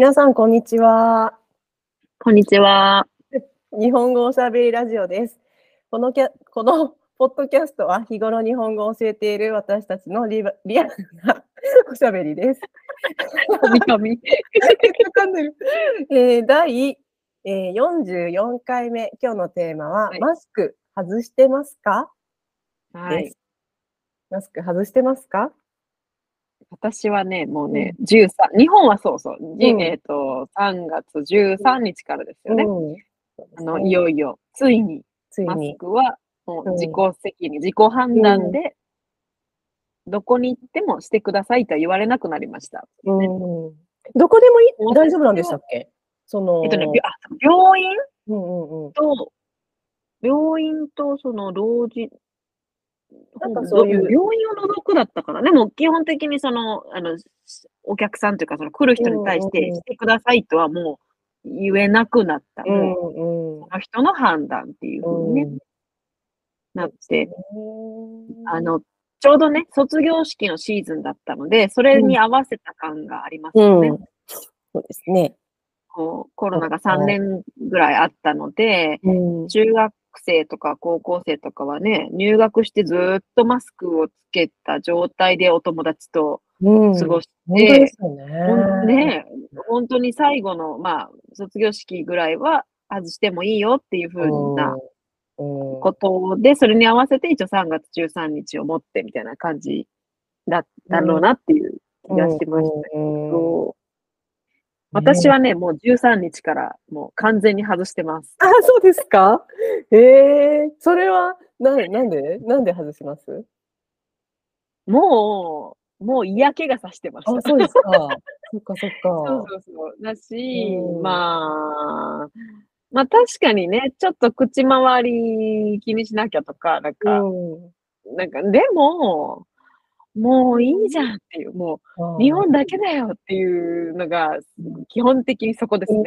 皆さん、こんにちは。こんにちは。日本語おしゃべりラジオです。このキャこのポッドキャストは日頃日本語を教えている私たちのリバリアルなおしゃべりです。神々。えー第、えー、44回目、今日のテーマは、はいマスク外してますか、はい。マスク外してますか？私はね、もうね、13、日本はそうそう、じうん。えっ、と、3月13日からですよね。うん。あの、いよいよ、ついに、マスついに。クは、もうん。う自己責任、自己判断で、どこに行ってもしてくださいとは言われなくなりました。うん、どこでもい。大丈夫なんでしたっけ？その、えっとね、びあ病院？うんうんうん。と、病院とその老人、なんかそういうど病院を除くだったかな。でも基本的にその、あの、お客さんというか、その来る人に対しうんうんうん。てしてくださいとはもう言えなくなった。うんうん。その人の判断っていうふうに、ね。うん。なって、うんあの、ちょうどね、卒業式のシーズンだったので、それに合わせた感がありますよね。うん。そうですね。こうコロナが3年ぐらいあったので、うん。中学生とか高校生とかはね、入学してずーっとマスクをつけた状態でお友達とうん。過ごし本当てで、すよほんね。ね、本当に最後の、まあ、卒業式ぐらいは外してもいいよっていう風なうんことで、それに合わせて一応3月13日をもってみたいな感じだったろうなっていう気がしましたけうん。ど、私はね、もう13日からもう完全に外してます。あ、そうですか？ええそれは、な、なんで？なんで外します？もう、もう嫌気がさしてましあた。、そうですか。そっかそっそうか。そうそう。だし、うんまあ、まあ確かにね、ちょっと口周り気にしなきゃとか、なんか、うんなんか、でも、もういいじゃんっていう、もう日本だけだよっていうのが、基本的にそこですね。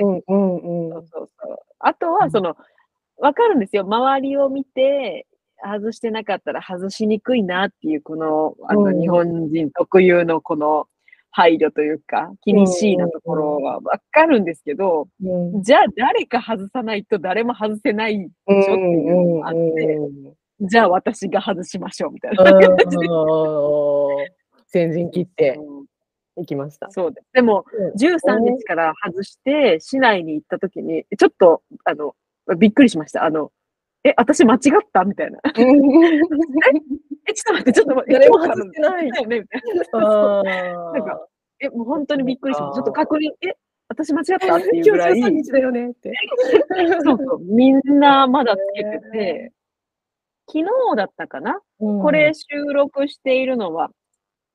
あとは、その、わかるんですよ。周りを見て、外してなかったら外しにくいなっていう、この、あの、うん。日本人特有のこの配慮というか、気にしいなところはわかるんですけど、うん。じゃあ誰か外さないと誰も外せないでしょっていうのもあって、うんじゃあ私が外しましょうみたいなうん感じで。うん先陣切ってうんいきました。そうです。でも、13日から外して、市内に行った時に、ちょっと、あの、びっくりしました。あの、え、私間違った？みたいな。え、ちょっと待って、ちょっと待って、誰も外してないだよねみたいな。あなんかえ、もう本当にびっくりしました。ちょっと確認、え、私間違った？っていう今日ぐらい、13日だよねって。そうそう、みんなまだつけてて、昨日だったかな、これ収録しているのは、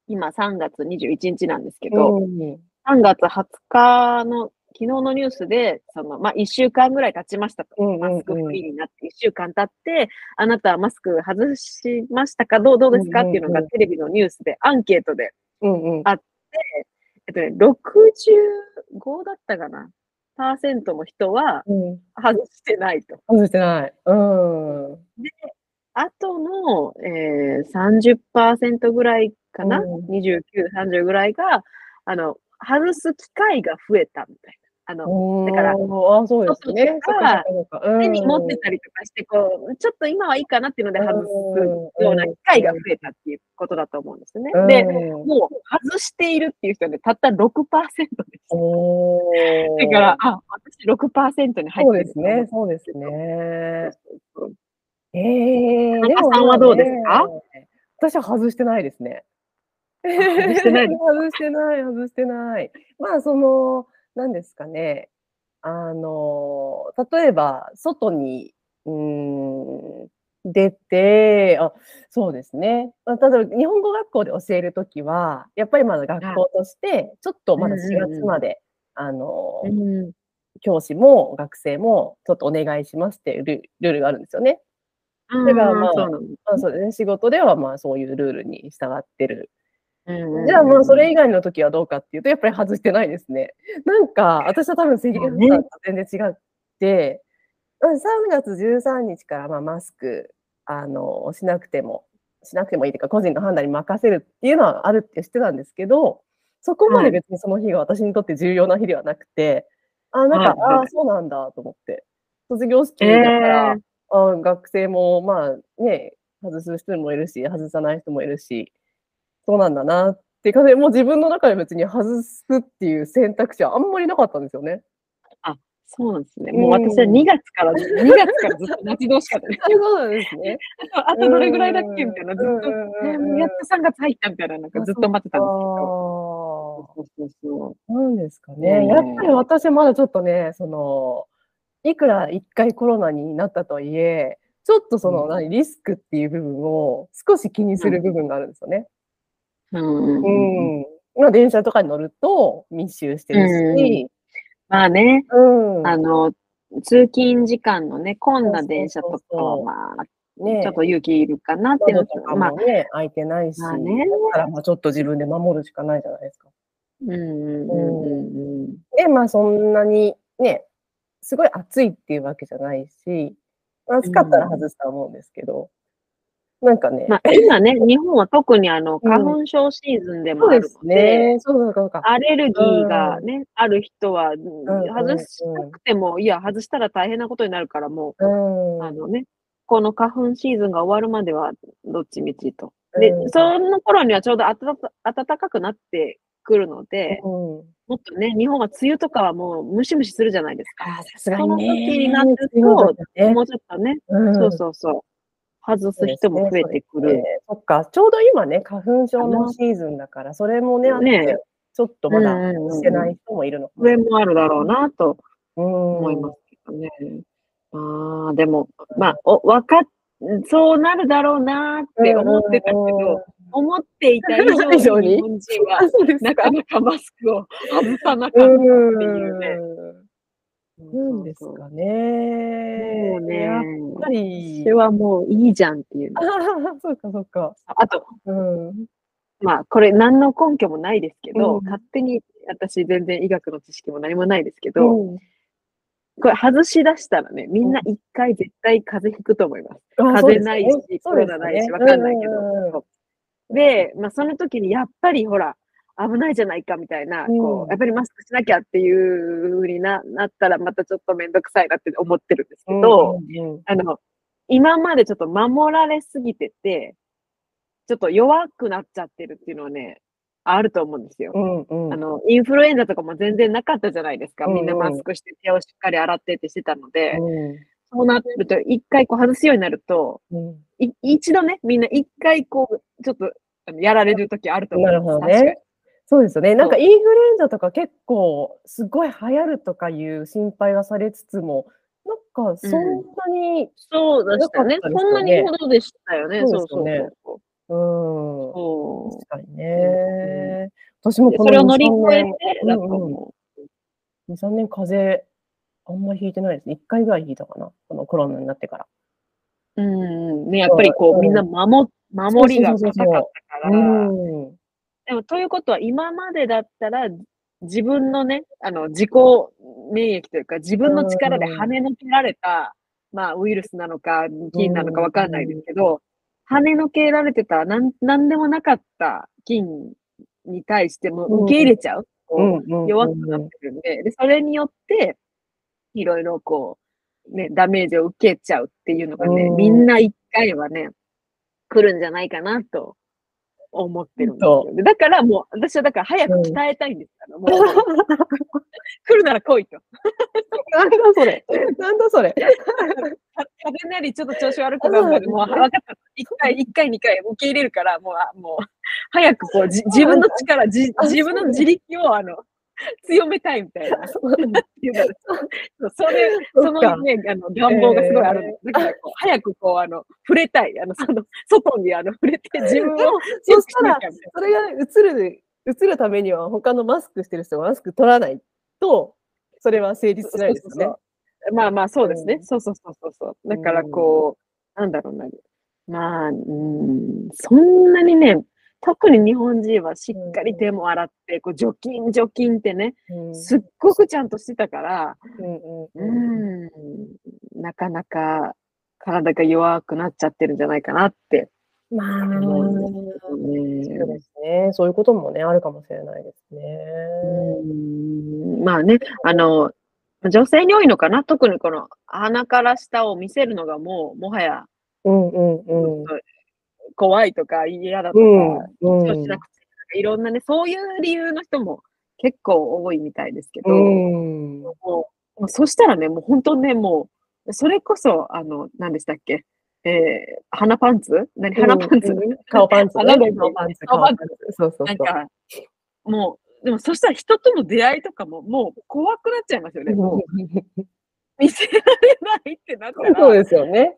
今3月21日なんですけど、うん。3月20日の昨日のニュースで、その、まあ、1週間ぐらい経ちましたと。うんうんうん。マスクフリーになって1週間経って、あなたはマスク外しましたか？どうどうですか、うんうんうん。っていうのがテレビのニュースで、アンケートで、うんうん。えっとね、65だったかな？パーセントの人はうん。外してないと。外してない。うん。あとの、えー、30%ぐらいかな、うん ?29、30ぐらいが、あの、外す機会が増えたみたいな。あの、だからああ、そうですね。手に持ってたりとかして、こう、ちょっと今はいいかなっていうので外すような機会が増えたっていうことだと思うんですね。うんで、うんもう外しているっていう人はね、たった6%でした。おーだから、あ、私6%に入そうってるですね、そうですね。ええ田中さんはどうですか？私は外してないですね。外してない 外してない、外してない。まあ、その、何ですかね。あの、例えば、外に、うーん、出て、あ、そうですね。まあ例えば、日本語学校で教えるときは、やっぱりまだ学校として、ちょっとまだ4うんうんうん月まで、あの、うん教師も学生もちょっとお願いしますっていうルルールがあるんですよね。うんだからまああそうですね、仕事ではまあそういうルールに従ってる。うんじゃあまあそれ以外の時はどうかっていうと、やっぱり外してないですね。なんか私は多分制限ねと全然違って、うん3月13日からまあマスクあのしなくても、しなくてもいいというか、個人の判断に任せるっていうのはあるって知ってたんですけど、そこまではい。別にその日が私にとって重要な日ではなくて、あ、なんか。ああ、そうなんだと思って。卒業式えだから、え。あ学生もまあね、外す人もいるし、外さない人もいるし、そうなんだなっていう感じで、もう自分の中で別に外すっていう選択肢はあんまりなかったんですよね。あ、そうなんですね。うもう私はん。2月から、2月からずっと待ち遠しかったです。そうなんですね。あとどれぐらいだっけみたいな、ずっと、うんうんえ、うんうんもうやっと3月入ったみたいな、なんかあ、ずっと待ってたんですけど。か。そうそうそうなんですか。ね。やっぱりね私はまだちょっとね、その、いくら1回コロナになったとはいえ、ちょっとその、うん。何、リスクっていう部分を少し気にすうん。る部分があるんですよね。うんうん。まあ、電車とかに乗ると密集してるうん。し、まあね、うん。あの、通勤時間のね、混んだ電車とかは、そまあ、う。ちょっね。と勇気いるかなっていうのと、かまあ、もね、開いてないし、だまあね。ったらまあちょっと自分で守るしかないじゃないですか。うんうん。で、まあそんなにね、すごい暑いっていうわけじゃないし、う暑かったらん。外すとは思うんですけど、なんかね、まあ、今ね、日本は特にあの、花うん。粉症シーズンでもあるので、ね。そうそうそうか。アレルギーがうん。ね、ある人は、うんうん外したくても、いや、外したら大変なことになるから、もうん。う、あうん。のね、この花粉シーズンが終わるまでは、どっちみちと。で、うん。その頃にはちょうど暖かくなってくるので、うん。もっとね、日本は梅雨とかはもうムシムシするじゃないですか。ああ、さすがにその時にね。なると、ね。もうちょっとね、う。そうんそうそう、外そうす人も。増えてくるね。そっか。ちょうど今ね、花粉症。のシーズンだから、それもね、ねちょっとうんまだうんしてうんうん。ない人もいるのかも上しれもあるだろうなと。思いますけどね。ああ、でも、まあ、お、わかっ、そうなるだろうなってうん思ってたけど、うん思っていた以以上に 日本人は。なかなかマスクを外さなかったっていうね。なんですかもね。うね、やっぱり私。はもういいじゃんっていう。そうか、そうか。あと、うん。まあ、これ何の根拠もないですけど、うん勝手に私全然医学の知識も何もないですけど、うんこれ外し出したらね、みんな一回絶対風邪ひくと思います。あ風邪ないし、コねロナないし、わかんないけど。で、まあその時にやっぱりほら、危ないじゃないかみたいな、うん。こう、やっぱりマスクしなきゃっていう風にななったらまたちょっとめんどくさいなって思ってるんですけど、うんうんうん。あの、今までちょっと守られすぎてて、ちょっと弱くなっちゃってるっていうのはね、あると思うんですよ。うんうん。あの、インフルエンザとかも全然なかったじゃないですか。みんなマスクして手をしっかり洗ってってしてたので、うんそうなると、一回こう外すようになると、うんい一度ね、みんな一回こう、ちょっとやられる時あると思う。なるほどね。そうですよね。なんかインフルエンザとか結構すごい流行るとかいう心配はされつつも、なんかそんなに、そうでしたね。そんなにほどでしたよね。そうそうそうん、そう。確かにね。私もこのでそれを乗り越え2、3て、年だと思2、3年風邪、あんまりひいてないです。1回ぐらいひいたかな。このコロナになってから。う。うん。ね、やっぱりこうんう、みんな守、守りが高かったから、うん。でも、ということは、今までだったら、自分のね、あの、自己免疫というか、自分の力で跳ねのけられた、まあ、ウイルスなのか、菌なのかわかんないですけど、跳ねのけられてた、なん、なんでもなかった菌に対しても受け入れちゃう。うん弱くなってるんで、で、それによって、いろいろこう、ね、ダメージを受けちゃうっていうのがね、うんみんな一回はね、来るんじゃないかなと思ってるんですよ。でだからもう、私はだから早く鍛えたいんですから、もう、来るなら来いと。なんだそれ。なんだそれ。か風なりちょっと調子悪くなるまで、もう分かった。一回、一回、二回受け入れるから、もう、あもう、早くこう、じ自分の力、じ自分の自力を、あの、強めたいみたいな。そうそのね、あの、願望がすごいあるんです。だからこう、早くこう、あの、触れたい。あの、その、外にあの、触れて、自分をそしたらそれが映る、映るためには他のマスクしてる人がマスク取らないと、それは成立しないですよね。まあまあ、そうですね。うんそうそうそうそうそう。だからこう、なんだろうな。まあ、うん、そんなにね、特に日本人はしっかり手も洗って、こう除菌除菌ってね、うんすっごくちゃんとしてたから、うんうんなかなか体が弱くなっちゃってるんじゃないかなってまあ、思うんですよそうね。ですね。ね。そういうこともね、あるかもしれないですね。うんまあね、あの、女性に多いのかな特にこの鼻から下を見せるのがもう、もはやうんうんうん。怖いとか嫌だとか、うんしなくていろんなね、そういう理由の人も結構多いみたいですけど、うん。もうそしたらね、もう本当ね、もう、それこそ、あの、何でしたっけ？えー、鼻パンツ？何？鼻パンツ、うんうん顔パンツね。顔パンツ。顔パンツそうそうそう。なんか、もう、でもそしたら人との出会いとかももう怖くなっちゃいますよね。もう見せられないってなったら、そうですよね。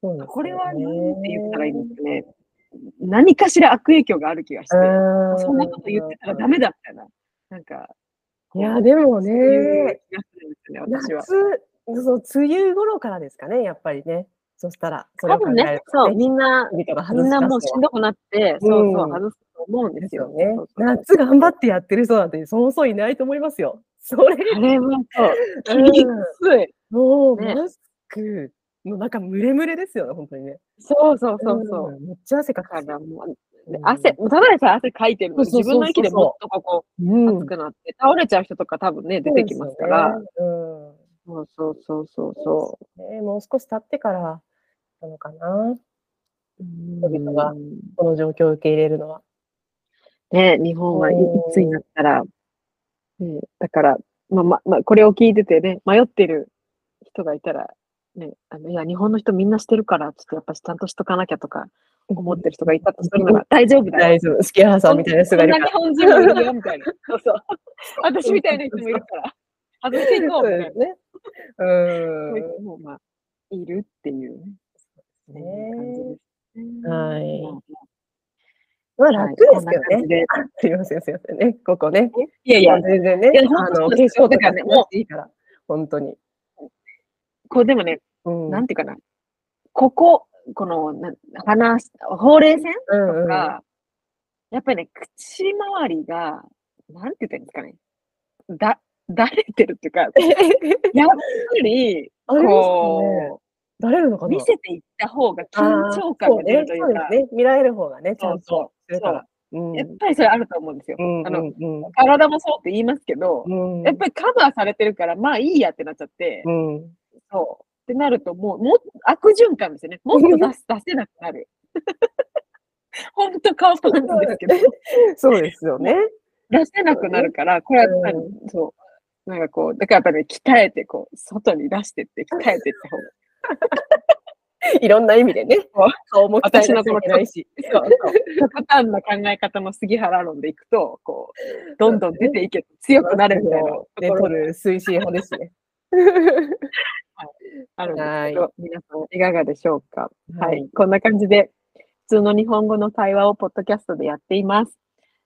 そうですよねこれは何て言ったらいいんですかね。何かしら悪影響がある気がして、うんそんなこと言ってたらダメだみたいな。なんか、いや、でもね、ね、私は。夏、そう、梅雨頃からですかね、やっぱりね。そしたら、それ多分ねを考える、そう、みんな、みんなもう外しんどくなって、そうそう、うん外すと思うんでですすよ。よね夏頑張ってやってる人なんてそうそういないと思いますよ。それ、あれはそう、うんきつい。もうねマスクの中ムレムレですよね、本当にね。そうそうそうそう。んめっちゃ汗か。からもう、うん汗、ただでさえ汗かいてるの自分の息でもっとここうん熱くなって、倒れちゃう人とか多分ね、出てきますから。そうそうそうそうそうねもう少し経ってからなのかな、う。人々がうんこの状況を受け入れるのは。ね、日本はいつになったら、ね、だから、まあままこれを聞いててね、迷ってる人がいたら、ね、あのいや、日本の人みんなしてるから、ちょっとやっぱちゃんとしとかなきゃとか思ってる人がいたとするなら、大丈夫だよ。大丈夫。スキハさんみたいな人がいるから。そんな日本人もいるよ、みたいな。そうそう。私みたいな人もいるから、外していこう、みたいな。ね。うん。も、まあ、いるっていうね。ですね。はいまあ楽ですけどね。すいません、すいませんね。ここね。いやいや、全然ね。あの、化粧とかね、もういいから。本当に。こうでもね、うん。なんていうかな、ここ、この、な鼻、ほうれい線うんうん。とか、やっぱりね、口周りが、なんて言ったらいいんですかね、だ、だれてるっていうか、やっぱり。こう、誰るのかな？見せていった方が緊張感が出るというか、そうね。見られる方がね、ちゃんと。うん。やっぱりそれあると思うんですよ。うんあの、うん体もそうって言いますけど、うん。やっぱりカバーされてるから、まあいいやってなっちゃって、うん。そう。ってなると、もう、もっ悪循環ですよね。もっと出す出せなくなる。ほんと顔パンツですけど、そうですよね。出せなくなるから、これはうそう。なんかこう、だからやっぱり、ね、鍛えて、こう、外に出してって、鍛えてって方が。いろんな意味でね。顔も鍛えなきゃいけないし。そうそう。極端な考え方の杉原論でいくと、こう、どんどん出ていけ、強くなるみたいなとね、取る推進派ですね。あるんですはいけど、皆さんいかがでしょうか？ははいい。こんな感じで、普通の日本語の会話をポッドキャストでやっています。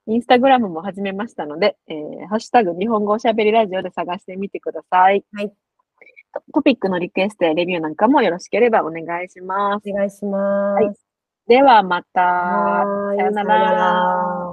インスタグラムも始めましたので、えーハッシュタグ日本語おしゃべりラジオで探してみてください。はいト。トピックのリクエストやレビューなんかもよろしければお願いします。お願いします。ではまた。はーいさよなさよならら。